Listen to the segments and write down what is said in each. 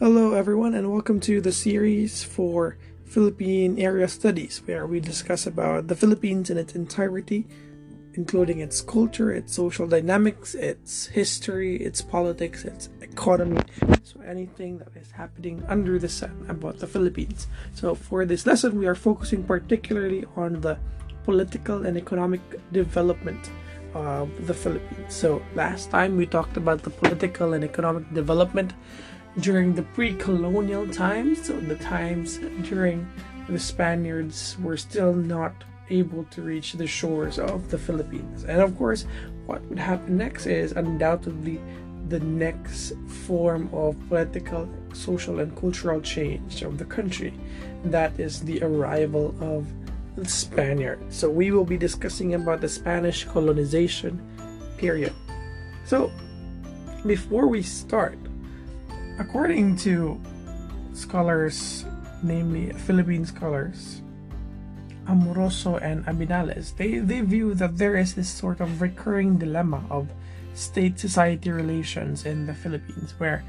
Hello, everyone, and welcome to the series for Philippine Area Studies, where we discuss about the Philippines in its entirety, including its culture, its social dynamics, its history, its politics, its economy, so anything that is happening under the sun about the Philippines. So, for this lesson, we are focusing particularly on the political and economic development of the Philippines. So, last time we talked about the political and economic development during the pre-colonial times, so the times during the Spaniards were still not able to reach the shores of the Philippines. And of course, what would happen next is undoubtedly the next form of political, social, and cultural change of the country. That is the arrival of the Spaniards. So we will be discussing about the Spanish colonization period. So before we start, According to scholars, namely Philippine scholars, Amoroso and Abinales, they, they view that there is this sort of recurring dilemma of state society relations in the Philippines where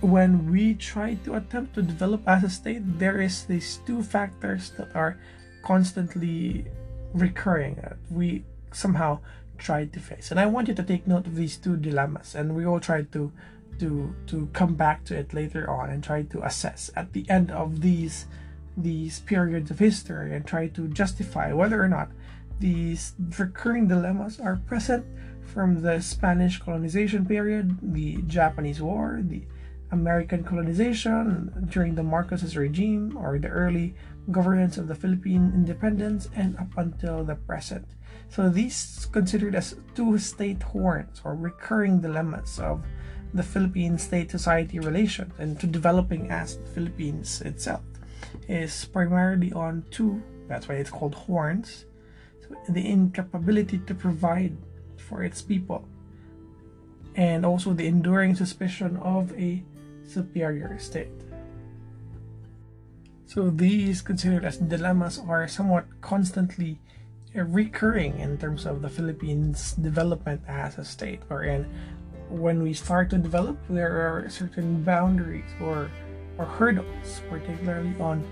when we try to attempt to develop as a state, there is these two factors that are constantly recurring that we somehow try to face. And I want you to take note of these two dilemmas and we all try to to to come back to it later on and try to assess at the end of these these periods of history and try to justify whether or not these recurring dilemmas are present from the Spanish colonization period, the Japanese War, the American colonization during the Marcos's regime, or the early governance of the Philippine independence, and up until the present. So these considered as two state horns or recurring dilemmas of the Philippine state society relations and to developing as the Philippines itself is primarily on two, that's why it's called horns, so the incapability to provide for its people and also the enduring suspicion of a superior state. So these considered as dilemmas are somewhat constantly recurring in terms of the Philippines' development as a state, wherein when we start to develop, there are certain boundaries or or hurdles, particularly on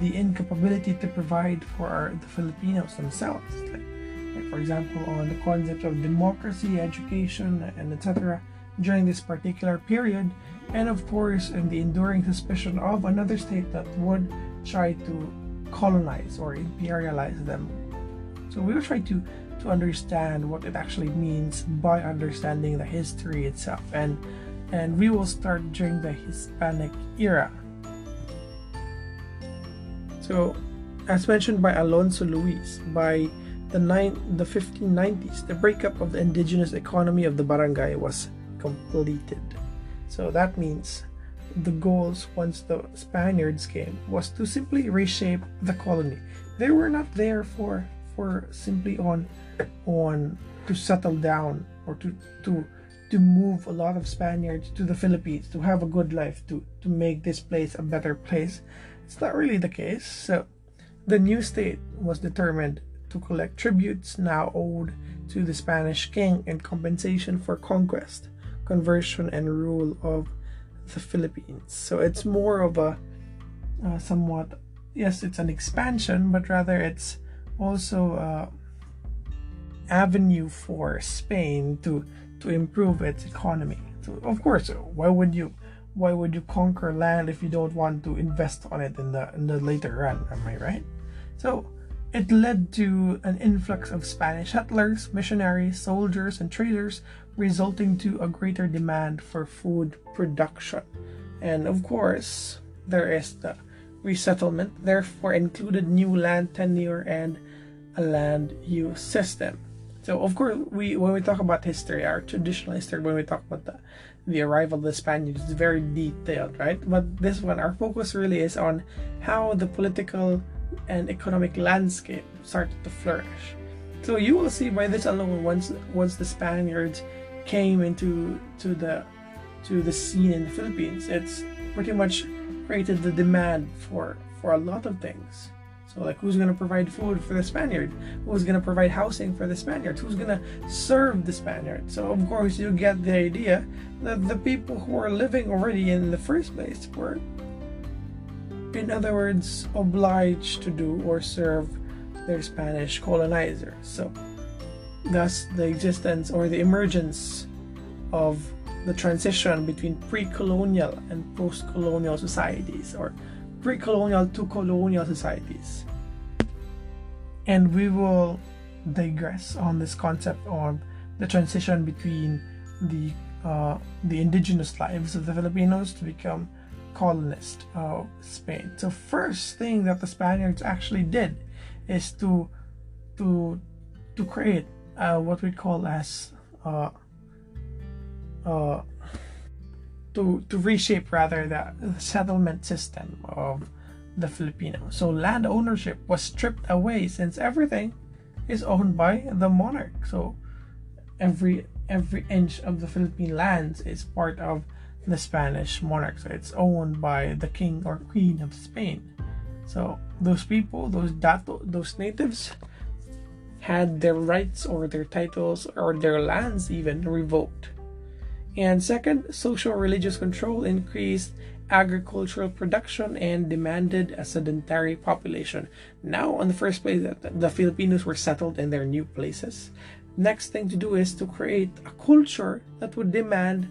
the incapability to provide for our, the Filipinos themselves. Like, for example, on the concept of democracy, education, and etc. during this particular period, and of course, in the enduring suspicion of another state that would try to colonize or imperialize them. So we will try to to understand what it actually means by understanding the history itself and and we will start during the Hispanic era. So, as mentioned by Alonso Luis, by the nine, the 1590s, the breakup of the indigenous economy of the barangay was completed. So that means the goals once the Spaniards came was to simply reshape the colony. They were not there for for simply on on to settle down or to to to move a lot of Spaniards to the Philippines to have a good life to to make this place a better place. It's not really the case. So the new state was determined to collect tributes now owed to the Spanish king in compensation for conquest, conversion, and rule of the Philippines. So it's more of a uh, somewhat yes, it's an expansion, but rather it's also uh, avenue for Spain to to improve its economy. So of course, why would you why would you conquer land if you don't want to invest on it in the in the later run? Am I right? So it led to an influx of Spanish settlers, missionaries, soldiers, and traders, resulting to a greater demand for food production. And of course, there is the resettlement, therefore included new land tenure and a land use system. So of course, we when we talk about history, our traditional history, when we talk about the the arrival of the Spaniards, is very detailed, right? But this one, our focus really is on how the political and economic landscape started to flourish. So you will see by this alone, once once the Spaniards came into to the to the scene in the Philippines, it's pretty much created the demand for for a lot of things. Like, who's going to provide food for the Spaniard? Who's going to provide housing for the Spaniards? Who's going to serve the Spaniards? So, of course, you get the idea that the people who are living already in the first place were, in other words, obliged to do or serve their Spanish colonizers. So, thus, the existence or the emergence of the transition between pre colonial and post colonial societies or pre colonial to colonial societies. And we will digress on this concept of the transition between the uh, the indigenous lives of the Filipinos to become colonists of Spain. So first thing that the Spaniards actually did is to to to create uh, what we call as uh, uh, to to reshape rather the, settlement system of the Filipino. So land ownership was stripped away since everything is owned by the monarch. So every every inch of the Philippine lands is part of the Spanish monarch. So it's owned by the king or queen of Spain. So those people, those dato, those natives had their rights or their titles or their lands even revoked. And second, social religious control increased agricultural production and demanded a sedentary population. Now, in the first place, the Filipinos were settled in their new places. Next thing to do is to create a culture that would demand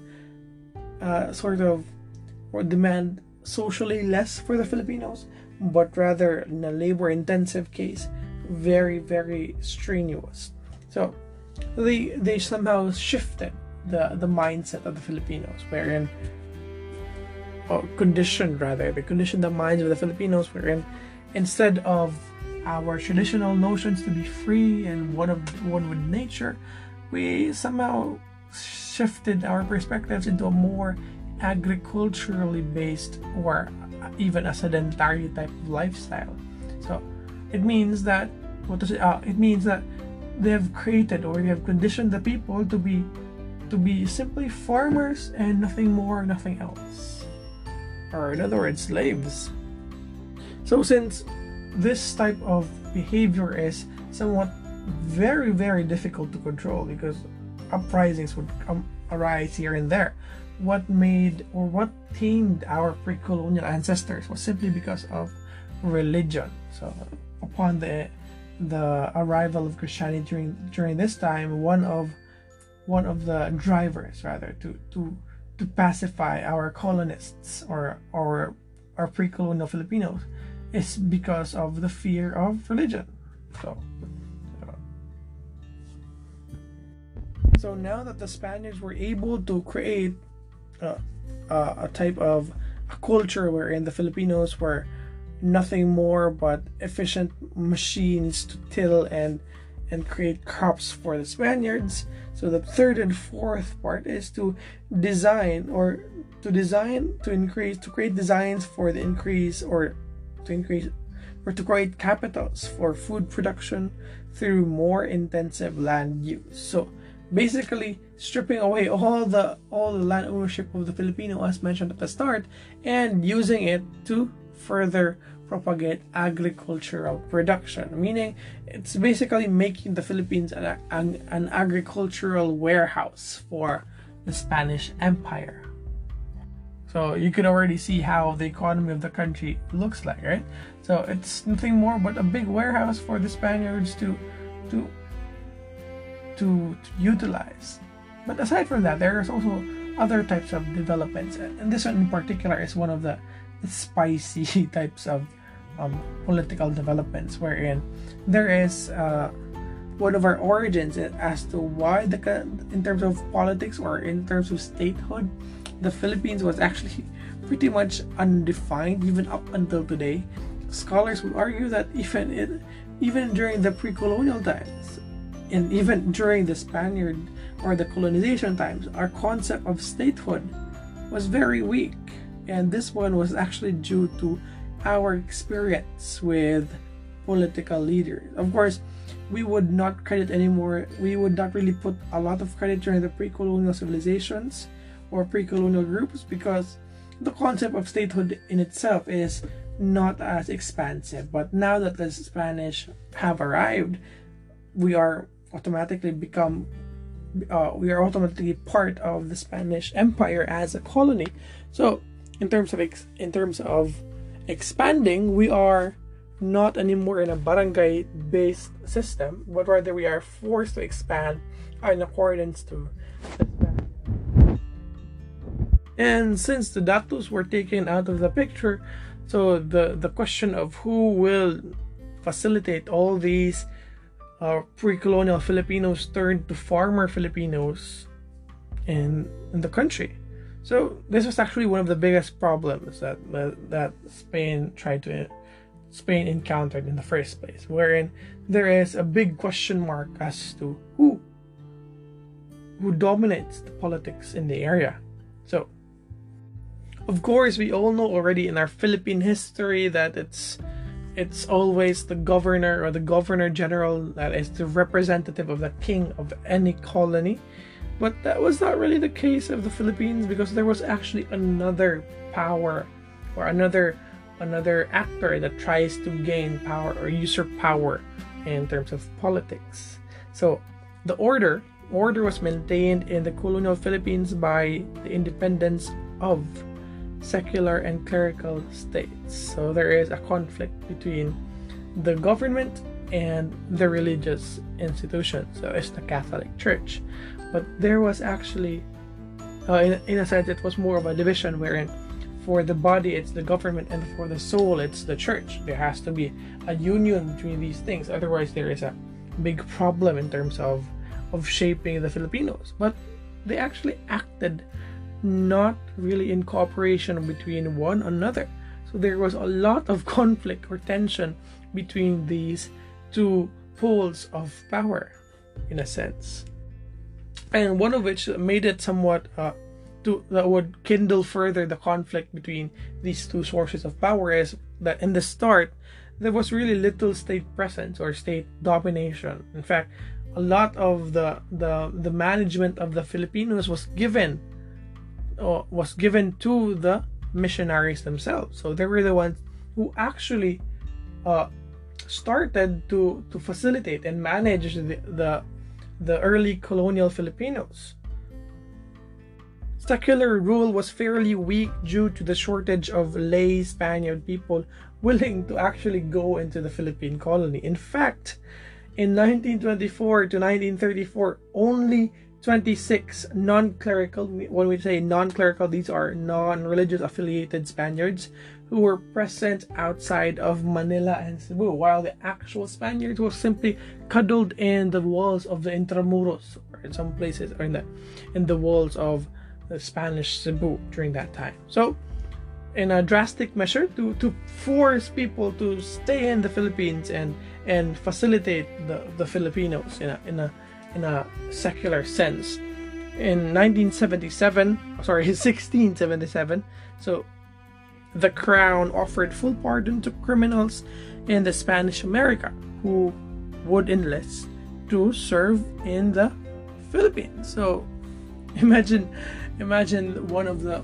uh, sort of or demand socially less for the Filipinos, but rather in a labor intensive case, very, very strenuous. So they they somehow shifted the, the mindset of the Filipinos, wherein or conditioned rather, they conditioned the minds of the Filipinos wherein instead of our traditional notions to be free and one of one with nature, we somehow shifted our perspectives into a more agriculturally based or even a sedentary type of lifestyle. So it means that what does it? Uh, it means that they have created or they have conditioned the people to be to be simply farmers and nothing more, nothing else. Or in other words, slaves. So since this type of behavior is somewhat very, very difficult to control because uprisings would come, arise here and there. What made or what tamed our pre-colonial ancestors was simply because of religion. So upon the the arrival of Christianity during during this time, one of one of the drivers rather to to to pacify our colonists or or our pre-colonial Filipinos is because of the fear of religion. So so now that the Spaniards were able to create uh, uh, a type of a culture wherein the Filipinos were nothing more but efficient machines to till and and create crops for the Spaniards. So the third and fourth part is to design or to design to increase to create designs for the increase or to increase or to create capitals for food production through more intensive land use. So basically stripping away all the all the land ownership of the Filipino as mentioned at the start and using it to further propagate agricultural production, meaning it's basically making the Philippines an, an, an agricultural warehouse for the Spanish Empire. So you can already see how the economy of the country looks like, right? So it's nothing more but a big warehouse for the Spaniards to to to, to utilize. But aside from that, there's also other types of developments, and this one in particular is one of the spicy types of um, political developments, wherein there is uh, one of our origins as to why the in terms of politics or in terms of statehood, the Philippines was actually pretty much undefined even up until today. Scholars would argue that even it, even during the pre-colonial times, and even during the Spaniard or the colonization times, our concept of statehood was very weak. And this one was actually due to our experience with political leaders. Of course, we would not credit anymore, we would not really put a lot of credit during the pre colonial civilizations or pre colonial groups because the concept of statehood in itself is not as expansive. But now that the Spanish have arrived, we are automatically become uh, we are automatically part of the Spanish Empire as a colony. So, in terms of ex- in terms of expanding, we are not anymore in a barangay based system, but rather we are forced to expand in accordance to and since the datos were taken out of the picture, so the, the question of who will facilitate all these uh, pre-colonial Filipinos turned to farmer Filipinos in in the country. So this was actually one of the biggest problems that that, Spain tried to Spain encountered in the first place, wherein there is a big question mark as to who who dominates the politics in the area. So of course, we all know already in our Philippine history that it's it's always the governor or the governor general that is the representative of the king of any colony. But that was not really the case of the Philippines because there was actually another power or another another actor that tries to gain power or usurp power in terms of politics. So the order order was maintained in the colonial Philippines by the independence of secular and clerical states. So there is a conflict between the government and the religious institution. So it's the Catholic Church. But there was actually, uh, in, in a sense, it was more of a division wherein for the body it's the government and for the soul it's the church. There has to be a union between these things. Otherwise, there is a big problem in terms of of shaping the Filipinos. But they actually acted not really in cooperation between one another. So there was a lot of conflict or tension between these two poles of power, in a sense. And one of which made it somewhat uh, to that would kindle further the conflict between these two sources of power is that in the start there was really little state presence or state domination. In fact, a lot of the the, the management of the Filipinos was given uh, was given to the missionaries themselves. So they were the ones who actually uh, started to to facilitate and manage the, the the early colonial Filipinos. Secular rule was fairly weak due to the shortage of lay Spaniard people willing to actually go into the Philippine colony. In fact, in 1924 to 1934, only 26 non-clerical when we say non-clerical these are non-religious affiliated spaniards who were present outside of manila and cebu while the actual spaniards were simply cuddled in the walls of the intramuros or in some places or in the in the walls of the spanish cebu during that time. So in a drastic measure to, to force people to stay in the philippines and and facilitate the, the filipinos in a in a in a secular sense. In 1977, sorry, 1677, so the crown offered full pardon to criminals in the Spanish America who would enlist to serve in the Philippines. So imagine imagine one of the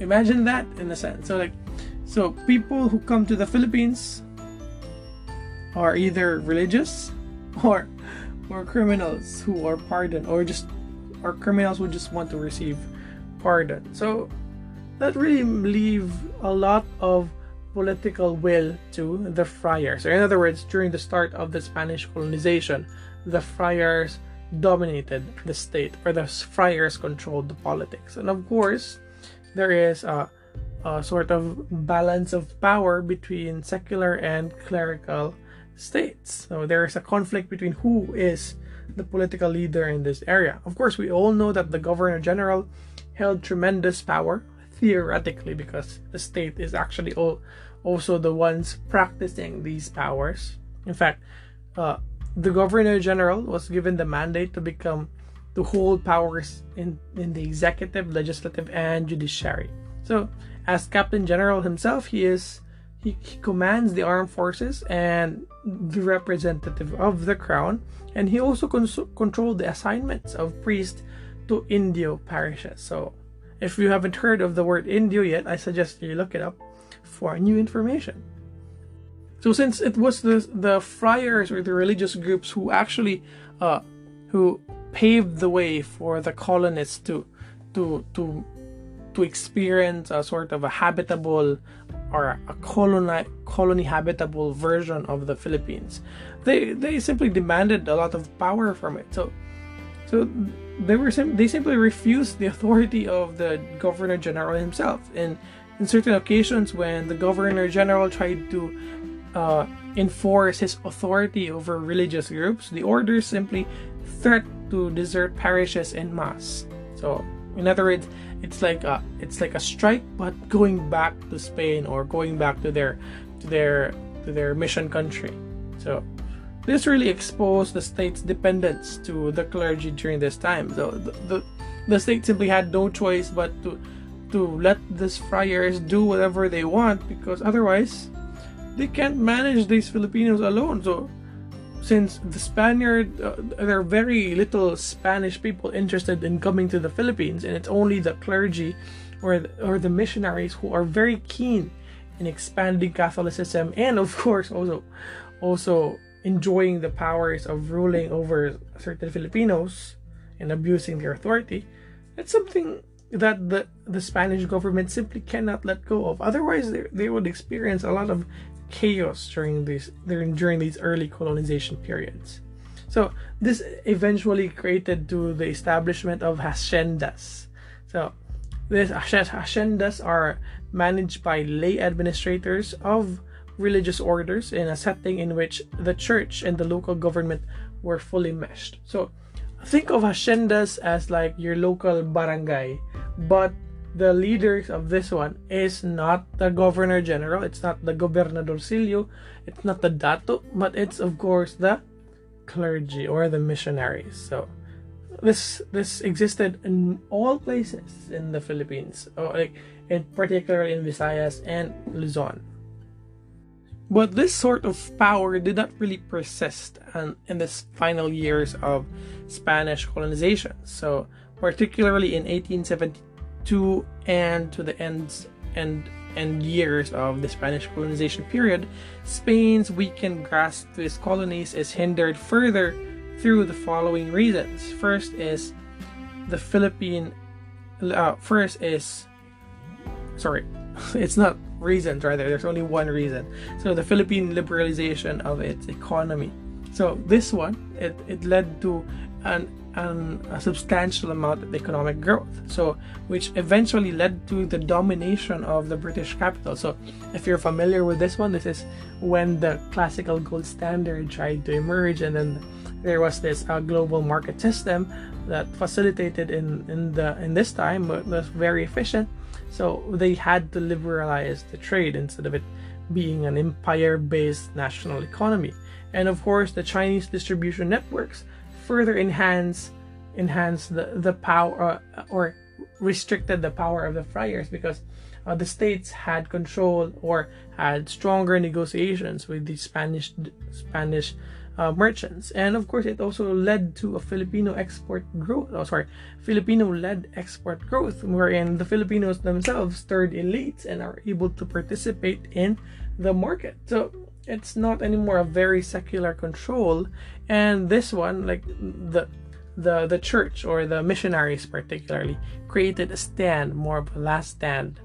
imagine that in a sense. So like so people who come to the Philippines are either religious or or criminals who are pardoned or just or criminals who just want to receive pardon. So that really leave a lot of political will to the friars. Or in other words during the start of the spanish colonization the friars dominated the state or the friars controlled the politics. And of course there is a, a sort of balance of power between secular and clerical states. So there is a conflict between who is the political leader in this area. Of course, we all know that the governor general held tremendous power theoretically because the state is actually all, also the ones practicing these powers. In fact, uh, the governor general was given the mandate to become to hold powers in, in the executive, legislative, and judiciary. So, as captain general himself, he is he, he commands the armed forces and the representative of the crown, and he also cons- controlled the assignments of priests to Indio parishes. So, if you haven't heard of the word Indio yet, I suggest you look it up for new information. So since it was the the friars or the religious groups who actually uh, who paved the way for the colonists to to to to experience a sort of a habitable or a colony colony habitable version of the Philippines. They they simply demanded a lot of power from it. So so they were sim- they simply refused the authority of the governor general himself. And in certain occasions, when the governor general tried to uh, enforce his authority over religious groups, the orders simply threat to desert parishes en masse. So, in other words, it's like a it's like a strike, but going back to Spain or going back to their to their to their mission country. So, this really exposed the state's dependence to the clergy during this time. So the, the, the state simply had no choice but to to let these friars do whatever they want because otherwise they can't manage these Filipinos alone. So since the Spaniard uh, there are very little Spanish people interested in coming to the Philippines and it's only the clergy or the, or the missionaries who are very keen in expanding Catholicism and of course also also enjoying the powers of ruling over certain Filipinos and abusing their authority, it's something that the, the Spanish government simply cannot let go of. Otherwise, they, they would experience a lot of chaos during these during, during these early colonization periods. So this eventually created to the establishment of haciendas. So these haciendas are managed by lay administrators of religious orders in a setting in which the church and the local government were fully meshed. So think of haciendas as like your local barangay, but the leaders of this one is not the governor general, it's not the gobernadorcillo, it's not the dato, but it's of course the clergy or the missionaries. So this this existed in all places in the Philippines, or like in particular in Visayas and Luzon. But this sort of power did not really persist and in the final years of Spanish colonization. So, particularly in 1872 and to the ends and and years of the Spanish colonization period, Spain's weakened grasp to its colonies is hindered further through the following reasons. First is the Philippine. Uh, first is sorry, it's not reasons rather there's only one reason so the philippine liberalization of its economy so this one it, it led to an, an a substantial amount of economic growth. So which eventually led to the domination of the british capital. So if you're familiar with this one this is when the classical gold standard tried to emerge and then there was this uh, global market system that facilitated in in the in this time but was very efficient. So they had to liberalize the trade instead of it being an empire based national economy. And of course, the Chinese distribution networks further enhance enhance the, the power uh, or restricted the power of the friars because uh, the states had control or had stronger negotiations with the Spanish Spanish uh, merchants. And of course, it also led to a Filipino export growth. Oh, sorry, Filipino-led export growth, wherein the Filipinos themselves turned elites and are able to participate in the market. So it's not anymore a very secular control. And this one, like the the the church or the missionaries particularly, created a stand, more of a last stand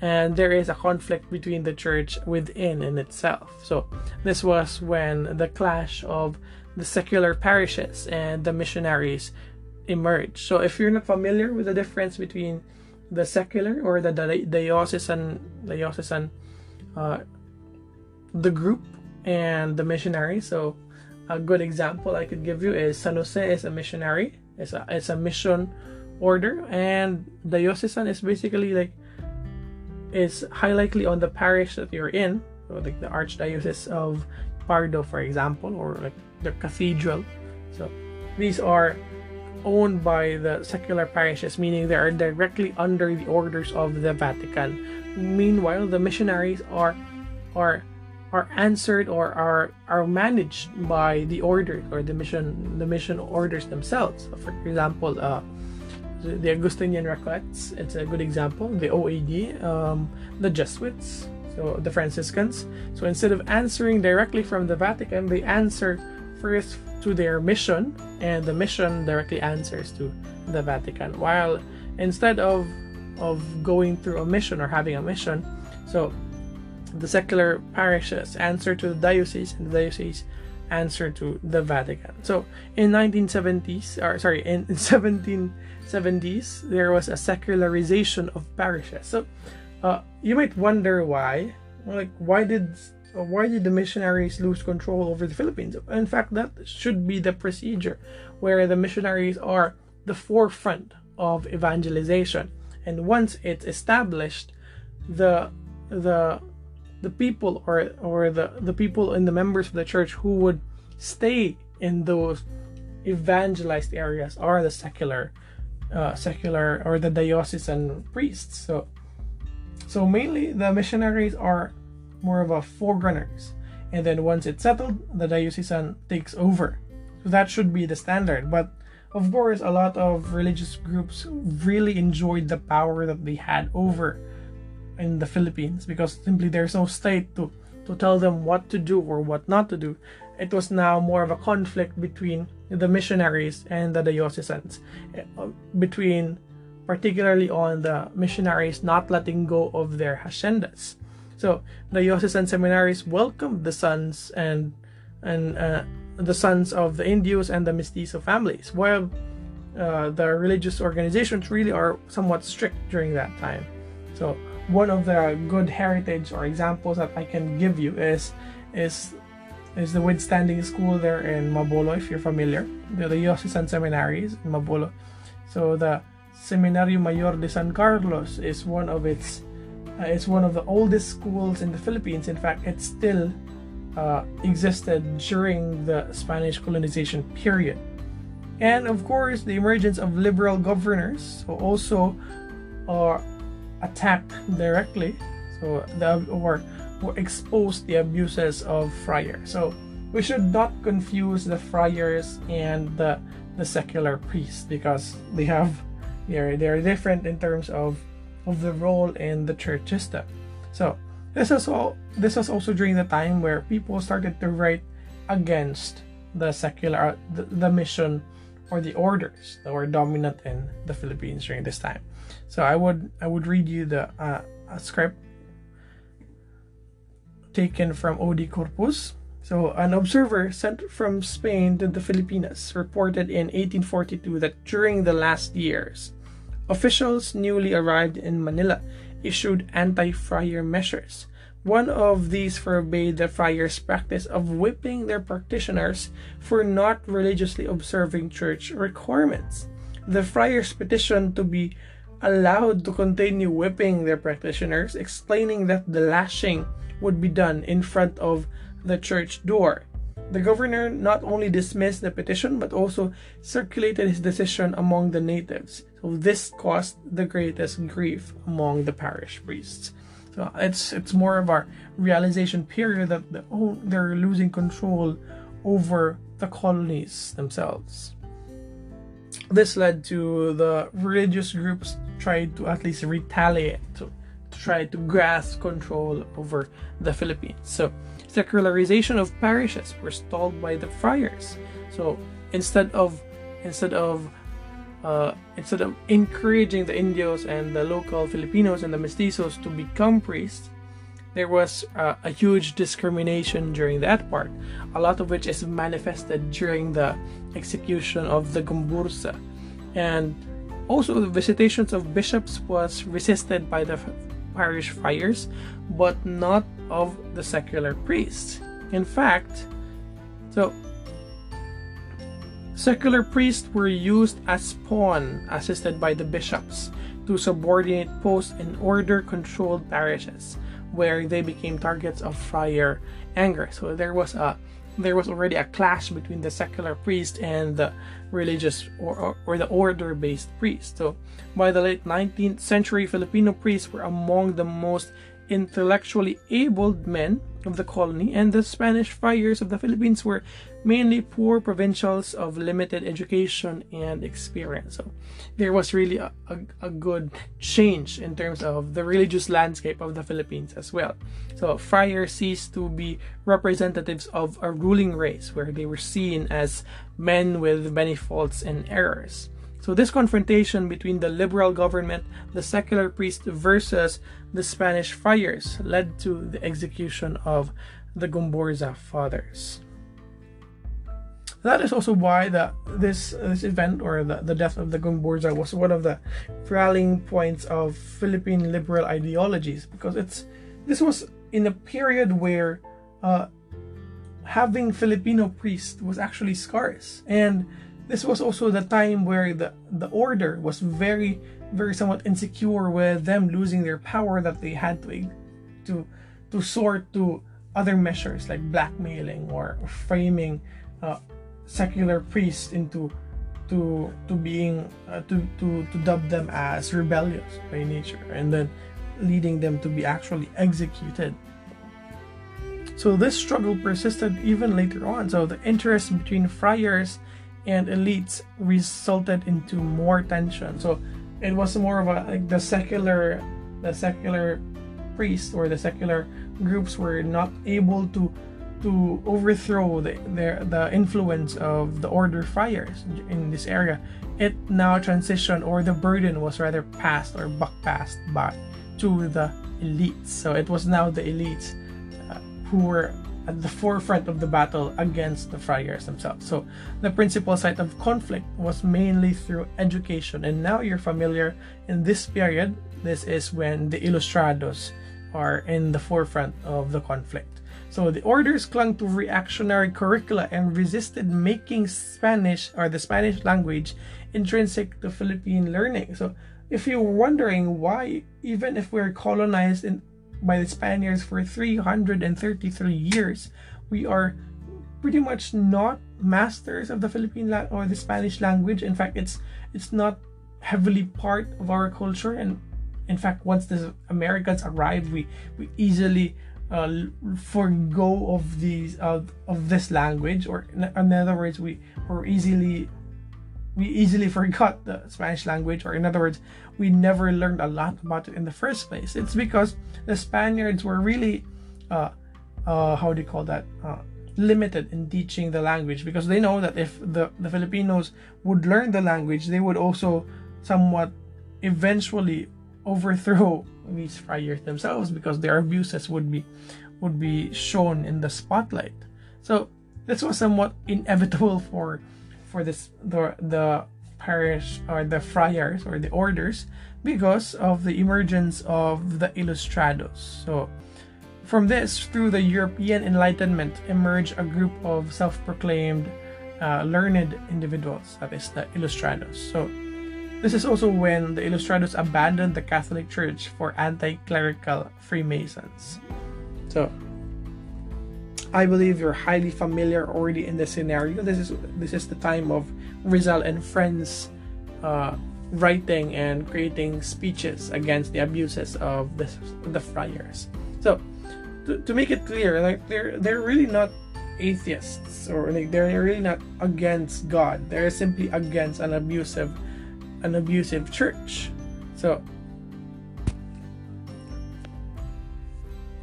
and there is a conflict between the church within in itself. So this was when the clash of the secular parishes and the missionaries emerged. So if you're not familiar with the difference between the secular or the diocesan diocesan uh, the group and the missionary, so a good example I could give you is San Jose is a missionary. It's a it's a mission order, and diocesan is basically like is high likely on the parish that you're in, so like the Archdiocese of Pardo, for example, or like the cathedral. So these are owned by the secular parishes, meaning they are directly under the orders of the Vatican. Meanwhile, the missionaries are are are answered or are are managed by the order or the mission the mission orders themselves. For example, uh, the Augustinian Recollects, it's a good example. The OAD, um, the Jesuits, so the Franciscans. So instead of answering directly from the Vatican, they answer first to their mission, and the mission directly answers to the Vatican. While instead of of going through a mission or having a mission, so the secular parishes answer to the diocese, and the diocese answer to the Vatican. So in 1970s, or sorry, in, in 1770s, there was a secularization of parishes. So uh, you might wonder why, like why did why did the missionaries lose control over the Philippines? In fact, that should be the procedure, where the missionaries are the forefront of evangelization, and once it's established, the the the people or or the the people and the members of the church who would stay in those evangelized areas are the secular uh, secular or the diocesan priests. So so mainly the missionaries are more of a forerunners. And then once it's settled the diocesan takes over. So that should be the standard. But of course a lot of religious groups really enjoyed the power that they had over in the Philippines because simply there's no state to to tell them what to do or what not to do. It was now more of a conflict between the missionaries and the diocesans, eh, between particularly on the missionaries not letting go of their haciendas. So the diocesan seminaries welcomed the sons and and uh, the sons of the Indios and the Mestizo families, while uh, the religious organizations really are somewhat strict during that time. So one of the good heritage or examples that I can give you is is is the Withstanding School there in Mabolo, if you're familiar. The, the Diocesan Seminaries in Mabolo. So the Seminario Mayor de San Carlos is one of its uh, it's one of the oldest schools in the Philippines. In fact, it still uh, existed during the Spanish colonization period. And of course, the emergence of liberal governors so also uh, attacked directly so the or, or expose the abuses of friars so we should not confuse the friars and the the secular priests because they have they're they're different in terms of of the role in the church system. So this is all this was also during the time where people started to write against the secular uh, the, the mission or the orders that were dominant in the Philippines during this time. So I would I would read you the uh, script taken from OD Corpuz. So an observer sent from Spain to the Filipinas reported in 1842 that during the last years, officials newly arrived in Manila issued anti-friar measures one of these forbade the friars' practice of whipping their practitioners for not religiously observing church requirements. The friars petitioned to be allowed to continue whipping their practitioners, explaining that the lashing would be done in front of the church door. The governor not only dismissed the petition but also circulated his decision among the natives. So this caused the greatest grief among the parish priests. It's it's more of a realization period that the, oh, they're losing control over the colonies themselves. This led to the religious groups trying to at least retaliate to, to try to grasp control over the Philippines. So secularization of parishes were stalled by the friars. So instead of instead of uh, instead of encouraging the Indios and the local Filipinos and the mestizos to become priests, there was uh, a huge discrimination during that part, a lot of which is manifested during the execution of the Gomburza. And also, the visitations of bishops was resisted by the parish friars, but not of the secular priests. In fact, so Secular priests were used as pawn assisted by the bishops to subordinate posts in order controlled parishes where they became targets of friar anger. So there was a there was already a clash between the secular priest and the religious or, or, or the order based priest. So by the late 19th century, Filipino priests were among the most intellectually abled men of the colony, and the Spanish friars of the Philippines were mainly poor provincials of limited education and experience. So there was really a, a, a, good change in terms of the religious landscape of the Philippines as well. So friars ceased to be representatives of a ruling race where they were seen as men with many faults and errors. So this confrontation between the liberal government, the secular priest versus the Spanish friars led to the execution of the Gomburza fathers. That is also why the this this event or the, the death of the Gomburza was one of the rallying points of Philippine liberal ideologies because it's this was in a period where uh, having Filipino priests was actually scarce. And this was also the time where the, the order was very, very somewhat insecure with them losing their power that they had to to to sort to other measures like blackmailing or framing uh, secular priests into to to being uh, to to to dub them as rebellious by nature and then leading them to be actually executed so this struggle persisted even later on so the interest between friars and elites resulted into more tension. So it was more of a like the secular the secular priests or the secular groups were not able to to overthrow the, their, the influence of the order friars in this area. It now transitioned or the burden was rather passed or buck passed by to the elites. So it was now the elites uh, who were at the forefront of the battle against the friars themselves. So the principal site of conflict was mainly through education. And now you're familiar in this period, this is when the Ilustrados are in the forefront of the conflict. So the orders clung to reactionary curricula and resisted making Spanish or the Spanish language intrinsic to Philippine learning. So if you're wondering why, even if we're colonized in by the Spaniards for 333 years. We are pretty much not masters of the Philippine la- or the Spanish language. In fact, it's it's not heavily part of our culture. And in fact, once the Americans arrived, we we easily uh, forego of these uh, of this language, or in, in other words, we were easily we easily forgot the Spanish language, or in other words, we never learned a lot about it in the first place. It's because the Spaniards were really, uh, uh, how do you call that, uh, limited in teaching the language because they know that if the, the Filipinos would learn the language, they would also somewhat eventually overthrow these friars themselves because their abuses would be would be shown in the spotlight. So this was somewhat inevitable for for this the the parish or the friars or the orders because of the emergence of the Ilustrados. So from this, through the European Enlightenment, emerged a group of self-proclaimed uh, learned individuals, that is the Ilustrados. So this is also when the Ilustrados abandoned the Catholic Church for anti-clerical Freemasons. So I believe you're highly familiar already in the scenario. This is this is the time of Rizal and friends uh, writing and creating speeches against the abuses of the, the friars. So to, to make it clear, like they're they're really not atheists or like they're really not against God. They're simply against an abusive an abusive church. So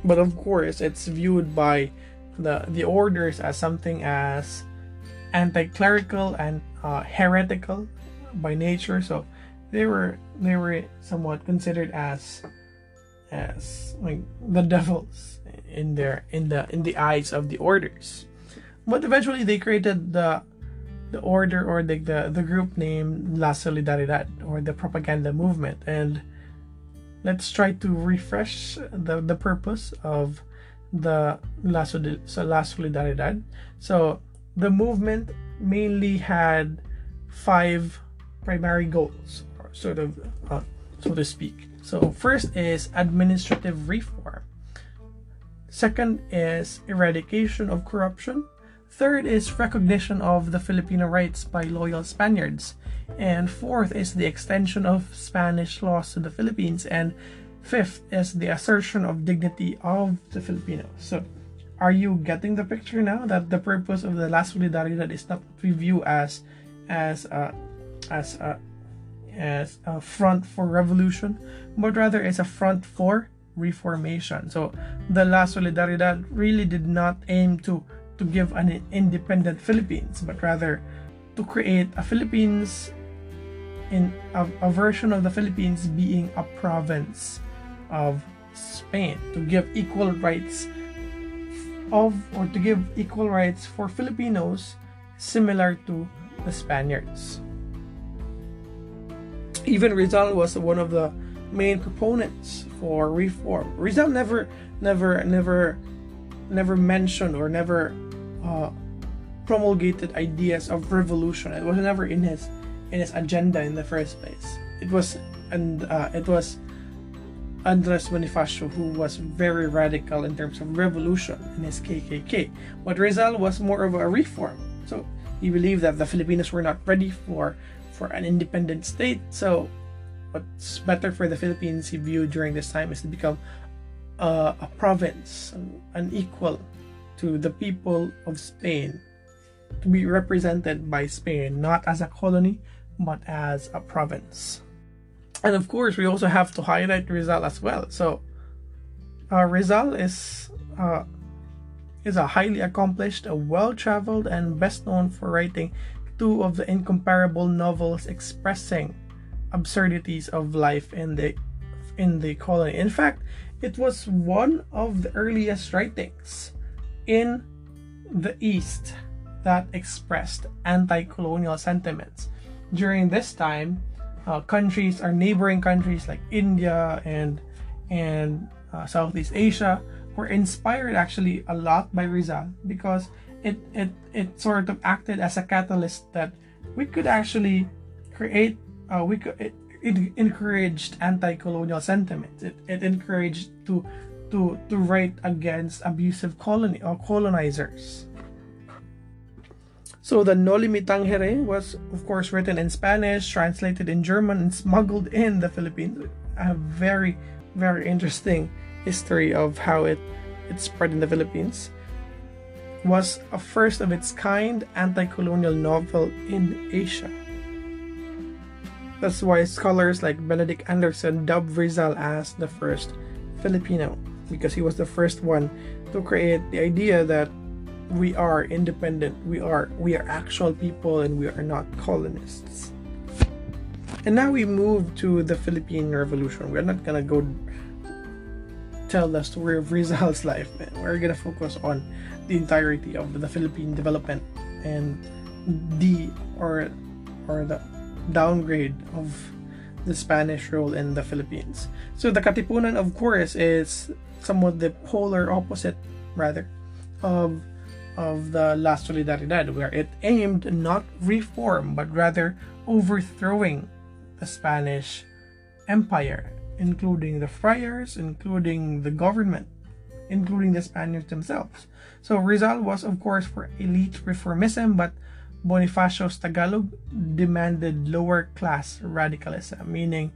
but of course it's viewed by the the orders as something as anti-clerical and uh, heretical by nature so they were they were somewhat considered as as like the devils in their in the in the eyes of the orders but eventually they created the the order or the the, the group name La Solidaridad or the propaganda movement and let's try to refresh the the purpose of the La, Solidaridad. So the movement mainly had five primary goals, sort of, uh, so to speak. So first is administrative reform. Second is eradication of corruption. Third is recognition of the Filipino rights by loyal Spaniards. And fourth is the extension of Spanish laws to the Philippines. And Fifth is the assertion of dignity of the Filipinos. So, are you getting the picture now that the purpose of the La Solidaridad is not to view as as a as a as a front for revolution, but rather as a front for reformation. So the La Solidaridad really did not aim to to give an independent Philippines, but rather to create a Philippines in a, a version of the Philippines being a province of Spain to give equal rights of or to give equal rights for Filipinos similar to the Spaniards. Even Rizal was one of the main proponents for reform. Rizal never, never, never, never mentioned or never uh, promulgated ideas of revolution. It was never in his in his agenda in the first place. It was and uh, it was Andres Bonifacio, who was very radical in terms of revolution in his KKK. But Rizal was more of a reform. So he believed that the Filipinos were not ready for, for an independent state. So what's better for the Philippines, he viewed during this time, is to become uh, a province, an equal to the people of Spain, to be represented by Spain, not as a colony, but as a province and of course we also have to highlight Rizal as well. So uh, Rizal is uh, is a highly accomplished, a well-traveled, and best known for writing two of the incomparable novels expressing absurdities of life in the in the colony. In fact, it was one of the earliest writings in the East that expressed anti-colonial sentiments. During this time, uh, countries, our neighboring countries like India and and uh, Southeast Asia were inspired actually a lot by Rizal because it, it it sort of acted as a catalyst that we could actually create uh, we could it, it encouraged anti-colonial sentiments it, it encouraged to to to write against abusive colony or uh, colonizers so the Noli Me Tangere was, of course, written in Spanish, translated in German, and smuggled in the Philippines. A very, very interesting history of how it, it spread in the Philippines. Was a first of its kind anti-colonial novel in Asia. That's why scholars like Benedict Anderson dubbed Rizal as the first Filipino, because he was the first one to create the idea that we are independent we are we are actual people and we are not colonists. And now we move to the philippine revolution. We're not gonna go tell the story of rizal's life we're gonna focus on the entirety of the philippine development and the or or the downgrade of the Spanish rule in the Philippines. So the Katipunan, of course, is somewhat the polar opposite, rather, of of the La Solidaridad, where it aimed not reform but rather overthrowing the Spanish Empire, including the friars, including the government, including the Spaniards themselves. So Rizal was, of course, for elite reformism, but Bonifacio's Tagalog demanded lower class radicalism, meaning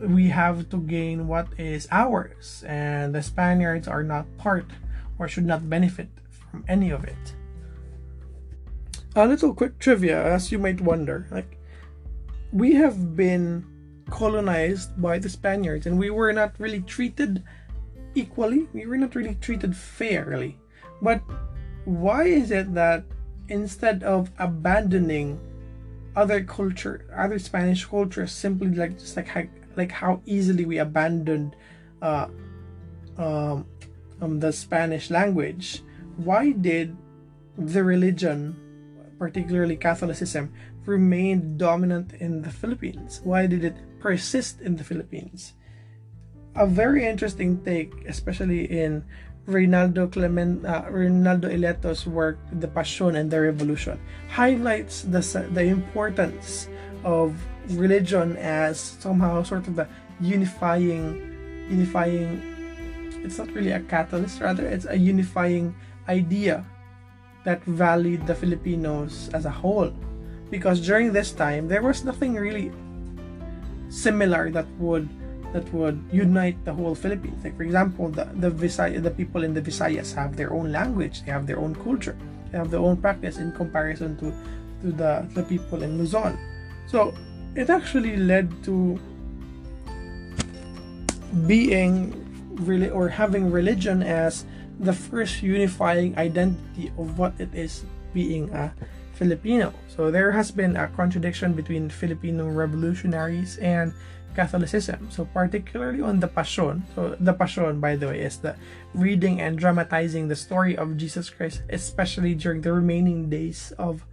we have to gain what is ours, and the Spaniards are not part or should not benefit from any of it. A little quick trivia, as you might wonder, like we have been colonized by the Spaniards and we were not really treated equally. We were not really treated fairly. But why is it that instead of abandoning other culture, other Spanish cultures, simply like just like like how easily we abandoned uh, um, um, the Spanish language, why did the religion, particularly Catholicism, remain dominant in the Philippines? Why did it persist in the Philippines? A very interesting take, especially in Reynaldo Clement, uh, Reynaldo Ileto's work, The Passion and the Revolution, highlights the, the importance of religion as somehow sort of the unifying, unifying. It's not really a catalyst, rather it's a unifying idea that valued the Filipinos as a whole. Because during this time, there was nothing really similar that would that would unite the whole Philippines. Like for example, the the Visay- the people in the Visayas have their own language, they have their own culture, they have their own practice in comparison to to the the people in Luzon. So it actually led to being really or having religion as the first unifying identity of what it is being a Filipino. So there has been a contradiction between Filipino revolutionaries and Catholicism. So particularly on the Passion. So the Passion, by the way, is the reading and dramatizing the story of Jesus Christ, especially during the remaining days of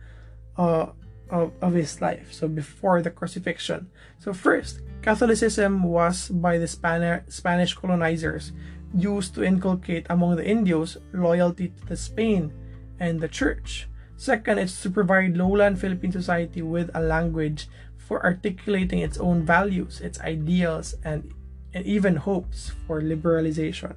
uh, of, of his life. So before the crucifixion. So first, Catholicism was by the Spani- Spanish colonizers used to inculcate among the Indios loyalty to the Spain and the church. Second, it's to provide lowland Philippine society with a language for articulating its own values, its ideals, and, and even hopes for liberalization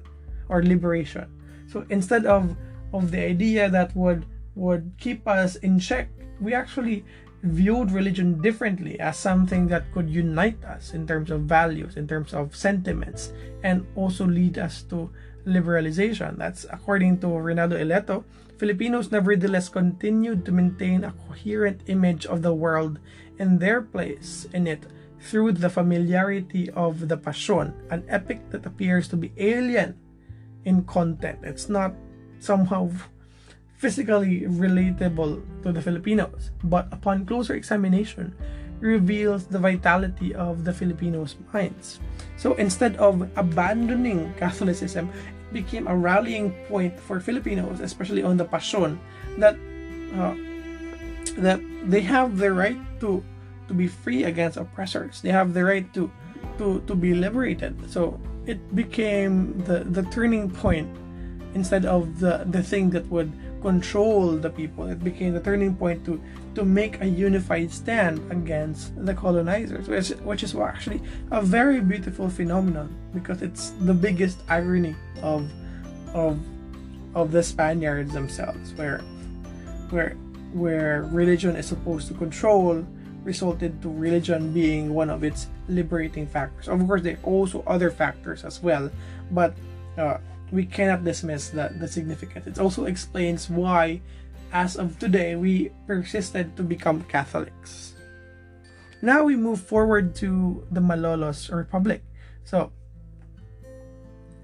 or liberation. So instead of of the idea that would would keep us in check, we actually viewed religion differently as something that could unite us in terms of values, in terms of sentiments, and also lead us to liberalization. That's according to Reynaldo Ileto. Filipinos nevertheless continued to maintain a coherent image of the world and their place in it through the familiarity of the Passion, an epic that appears to be alien in content. It's not somehow physically relatable to the Filipinos, but upon closer examination, reveals the vitality of the Filipinos' minds. So instead of abandoning Catholicism, it became a rallying point for Filipinos, especially on the Passion, that uh, that they have the right to to be free against oppressors. They have the right to to to be liberated. So it became the the turning point instead of the the thing that would control the people. It became the turning point to to make a unified stand against the colonizers, which which is actually a very beautiful phenomenon because it's the biggest irony of of of the Spaniards themselves, where where where religion is supposed to control resulted to religion being one of its liberating factors. Of course, there are also other factors as well, but uh, we cannot dismiss the, the significance. It also explains why, as of today, we persisted to become Catholics. Now we move forward to the Malolos Republic. So,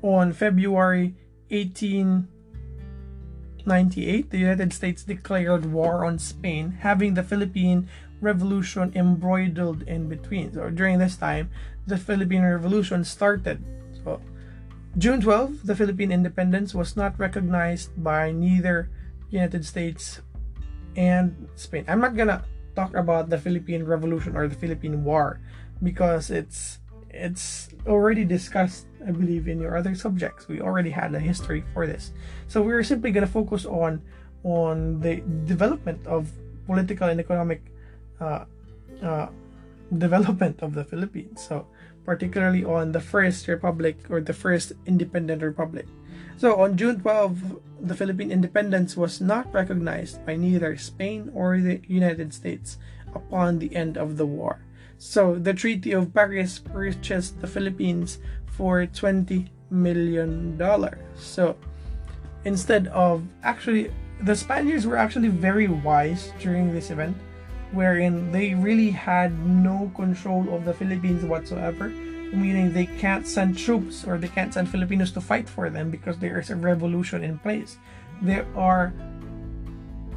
on February 1898, the United States declared war on Spain, having the Philippine Revolution embroidered in between. So, during this time, the Philippine Revolution started. So, June 12, the Philippine independence was not recognized by neither United States and Spain. I'm not gonna talk about the Philippine Revolution or the Philippine War because it's it's already discussed, I believe, in your other subjects. We already had a history for this, so we're simply gonna focus on on the development of political and economic uh, uh, development of the Philippines. So particularly on the first republic or the first independent republic. So on June 12, the Philippine independence was not recognized by neither Spain or the United States upon the end of the war. So the Treaty of Paris purchased the Philippines for 20 million dollars. So instead of actually the Spaniards were actually very wise during this event wherein they really had no control of the Philippines whatsoever, meaning they can't send troops or they can't send Filipinos to fight for them because there is a revolution in place. They are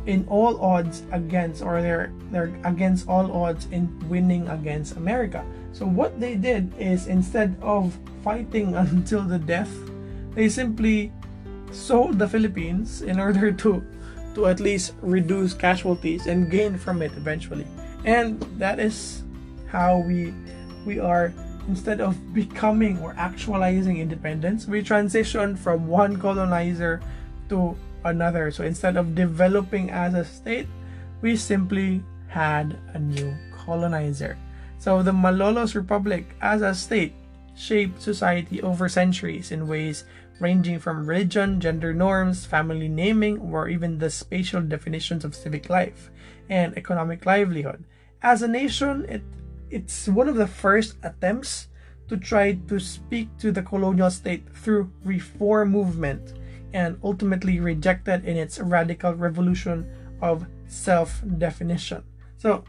in all odds against or they're they're against all odds in winning against America. So what they did is instead of fighting until the death, they simply sold the Philippines in order to to at least reduce casualties and gain from it eventually. And that is how we we are instead of becoming or actualizing independence, we transition from one colonizer to another. So instead of developing as a state, we simply had a new colonizer. So the Malolos Republic as a state shaped society over centuries in ways ranging from religion, gender norms, family naming, or even the spatial definitions of civic life and economic livelihood. As a nation, it it's one of the first attempts to try to speak to the colonial state through reform movement and ultimately rejected in its radical revolution of self-definition. So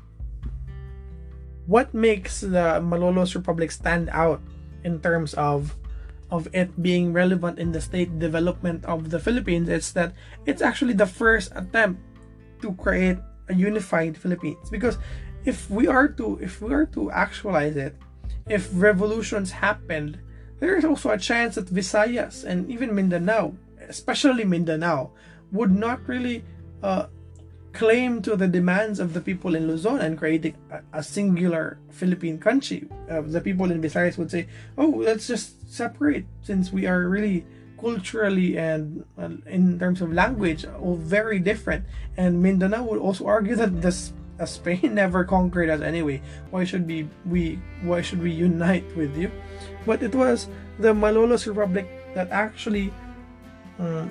what makes the Malolos Republic stand out in terms of of it being relevant in the state development of the Philippines is that it's actually the first attempt to create a unified Philippines. Because if we are to if we are to actualize it if revolutions happened there is also a chance that Visayas and even Mindanao especially Mindanao would not really uh, claim to the demands of the people in Luzon and creating a, a singular Philippine country. Uh, the people in Visayas would say, "Oh, let's just separate since we are really culturally and uh, in terms of language all very different." And Mindanao would also argue that this uh, Spain never conquered us anyway. Why should we we why should we unite with you? But it was the Malolos Republic that actually um,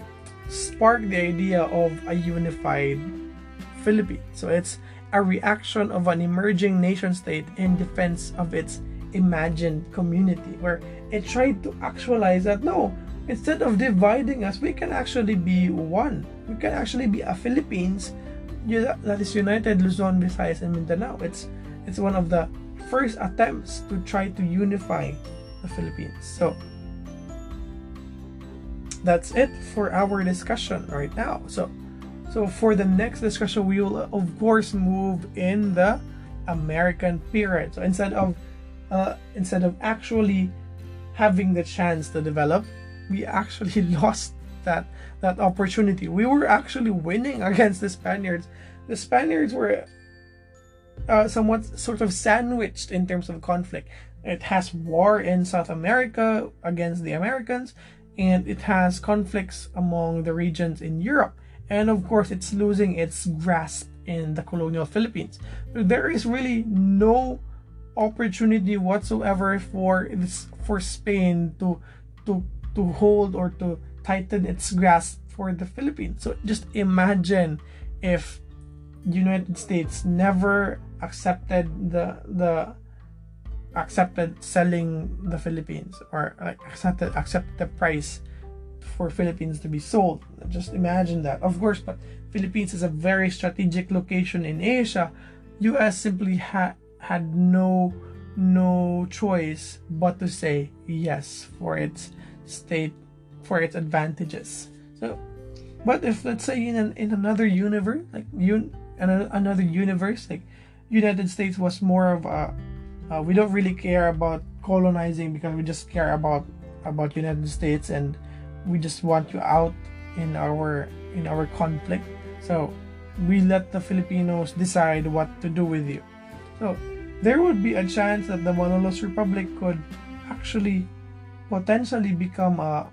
sparked the idea of a unified Philippines. So it's a reaction of an emerging nation state in defense of its imagined community, where it tried to actualize that no, instead of dividing us, we can actually be one. We can actually be a Philippines that is united Luzon, Visayas, and Mindanao. It's it's one of the first attempts to try to unify the Philippines. So that's it for our discussion right now. So so for the next discussion, we will of course move in the American period. So instead of uh, instead of actually having the chance to develop, we actually lost that that opportunity. We were actually winning against the Spaniards. The Spaniards were uh, somewhat sort of sandwiched in terms of conflict. It has war in South America against the Americans, and it has conflicts among the regions in Europe and of course it's losing its grasp in the colonial Philippines. There is really no opportunity whatsoever for this for Spain to to to hold or to tighten its grasp for the Philippines. So just imagine if the United States never accepted the the accepted selling the Philippines or like accepted accepted the price for Philippines to be sold. Just imagine that. Of course, but Philippines is a very strategic location in Asia. US simply ha- had no no choice but to say yes for its state for its advantages. So, but if let's say in an, in another universe, like un, another universe, like United States was more of a uh, we don't really care about colonizing because we just care about about United States and we just want you out in our in our conflict. So we let the filipinos decide what to do with you. So there would be a chance that the malolos republic could actually potentially become a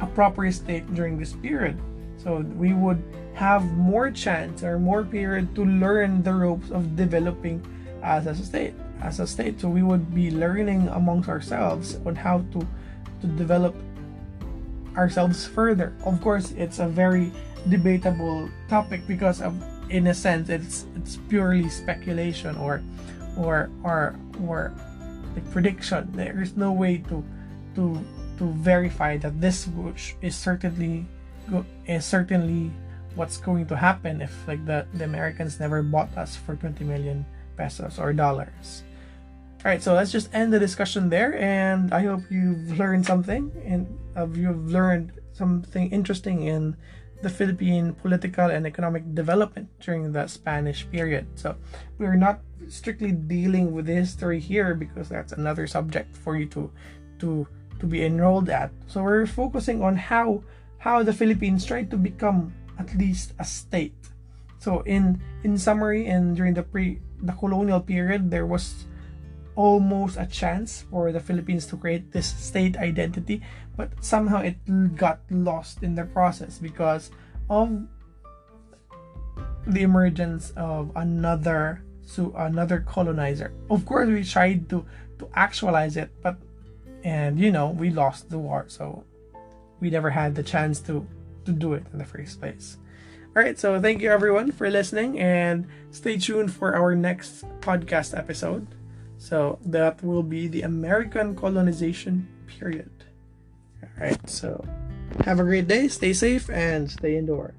a proper state during this period. So we would have more chance or more period to learn the ropes of developing as a state as a state. So we would be learning amongst ourselves on how to to develop ourselves further. Of course, it's a very debatable topic because of in a sense it's it's purely speculation or or or or like prediction. There is no way to to to verify that this is certainly is certainly what's going to happen if like the, the Americans never bought us for 20 million pesos or dollars. All right, so let's just end the discussion there, and I hope you've learned something and you've learned something interesting in the Philippine political and economic development during the Spanish period. So we're not strictly dealing with history here because that's another subject for you to to to be enrolled at. So we're focusing on how how the Philippines tried to become at least a state. So in in summary, and during the pre the colonial period, there was almost a chance for the Philippines to create this state identity, but somehow it got lost in the process because of the emergence of another so another colonizer. Of course, we tried to to actualize it, but and you know we lost the war, so we never had the chance to to do it in the first place. All right, so thank you everyone for listening, and stay tuned for our next podcast episode. So that will be the American colonization period. All right, so have a great day, stay safe, and stay indoors.